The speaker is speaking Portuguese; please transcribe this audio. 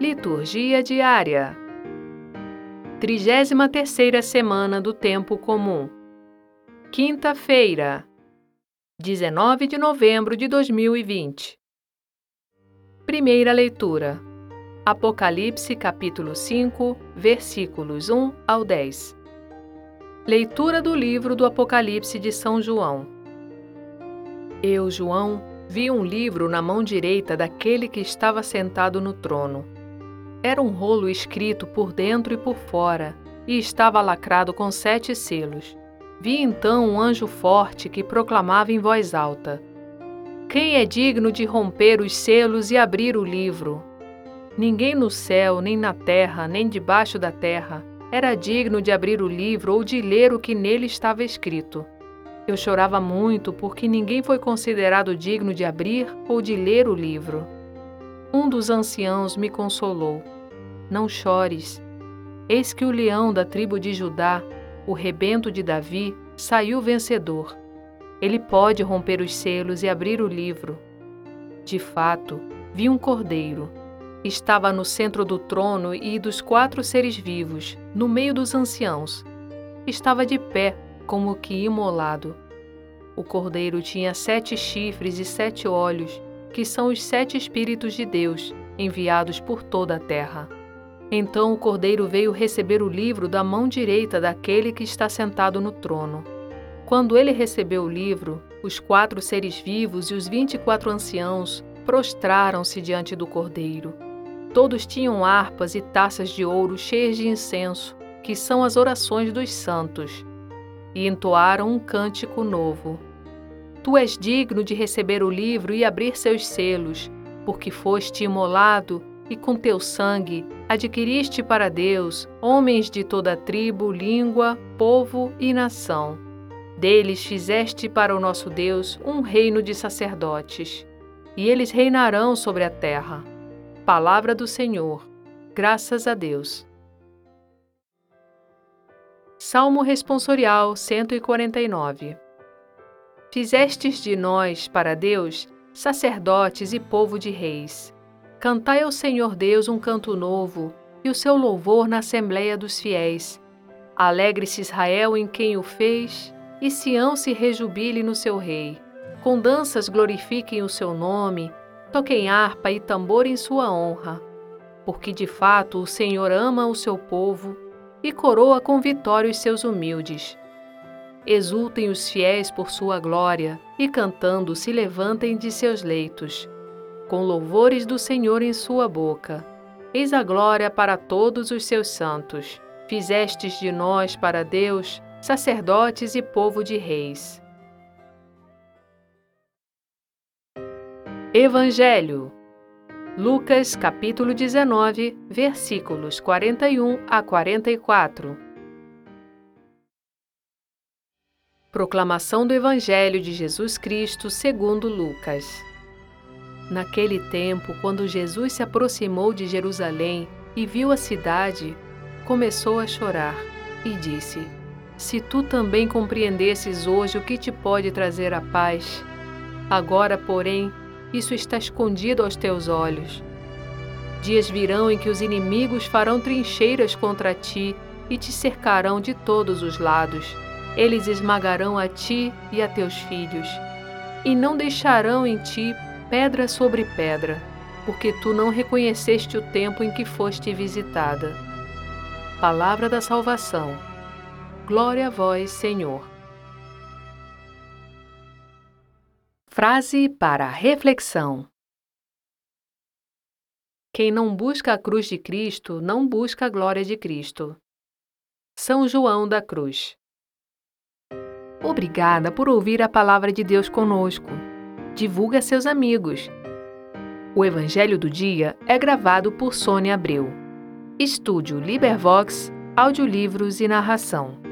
Liturgia diária. 33ª semana do tempo comum. Quinta-feira, 19 de novembro de 2020. Primeira leitura. Apocalipse capítulo 5, versículos 1 ao 10. Leitura do livro do Apocalipse de São João. Eu, João, vi um livro na mão direita daquele que estava sentado no trono. Era um rolo escrito por dentro e por fora, e estava lacrado com sete selos. Vi então um anjo forte que proclamava em voz alta: Quem é digno de romper os selos e abrir o livro? Ninguém no céu, nem na terra, nem debaixo da terra era digno de abrir o livro ou de ler o que nele estava escrito. Eu chorava muito porque ninguém foi considerado digno de abrir ou de ler o livro. Um dos anciãos me consolou. Não chores. Eis que o leão da tribo de Judá, o rebento de Davi, saiu vencedor. Ele pode romper os selos e abrir o livro. De fato, vi um cordeiro Estava no centro do trono e dos quatro seres vivos, no meio dos anciãos. Estava de pé, como que imolado. O cordeiro tinha sete chifres e sete olhos, que são os sete Espíritos de Deus, enviados por toda a terra. Então o cordeiro veio receber o livro da mão direita daquele que está sentado no trono. Quando ele recebeu o livro, os quatro seres vivos e os vinte e quatro anciãos prostraram-se diante do cordeiro Todos tinham harpas e taças de ouro cheias de incenso, que são as orações dos santos, e entoaram um cântico novo. Tu és digno de receber o livro e abrir seus selos, porque foste imolado e com teu sangue adquiriste para Deus homens de toda tribo, língua, povo e nação. Deles fizeste para o nosso Deus um reino de sacerdotes, e eles reinarão sobre a terra. Palavra do Senhor. Graças a Deus. Salmo Responsorial 149 Fizestes de nós, para Deus, sacerdotes e povo de reis. Cantai ao Senhor Deus um canto novo, e o seu louvor na Assembleia dos Fiéis. Alegre-se Israel em quem o fez, e Sião se rejubile no seu rei. Com danças glorifiquem o seu nome, Toquem harpa e tambor em sua honra, porque de fato o Senhor ama o seu povo e coroa com vitória os seus humildes. Exultem os fiéis por sua glória e cantando se levantem de seus leitos, com louvores do Senhor em sua boca. Eis a glória para todos os seus santos. Fizestes de nós para Deus sacerdotes e povo de reis. Evangelho. Lucas capítulo 19, versículos 41 a 44. Proclamação do Evangelho de Jesus Cristo segundo Lucas. Naquele tempo, quando Jesus se aproximou de Jerusalém e viu a cidade, começou a chorar e disse: Se tu também compreendesses hoje o que te pode trazer a paz, agora, porém, isso está escondido aos teus olhos. Dias virão em que os inimigos farão trincheiras contra ti e te cercarão de todos os lados. Eles esmagarão a ti e a teus filhos, e não deixarão em ti pedra sobre pedra, porque tu não reconheceste o tempo em que foste visitada. Palavra da salvação. Glória a vós, Senhor. Frase para reflexão: Quem não busca a cruz de Cristo não busca a glória de Cristo. São João da Cruz. Obrigada por ouvir a palavra de Deus conosco. Divulgue a seus amigos. O Evangelho do Dia é gravado por Sônia Abreu. Estúdio Libervox, audiolivros e narração.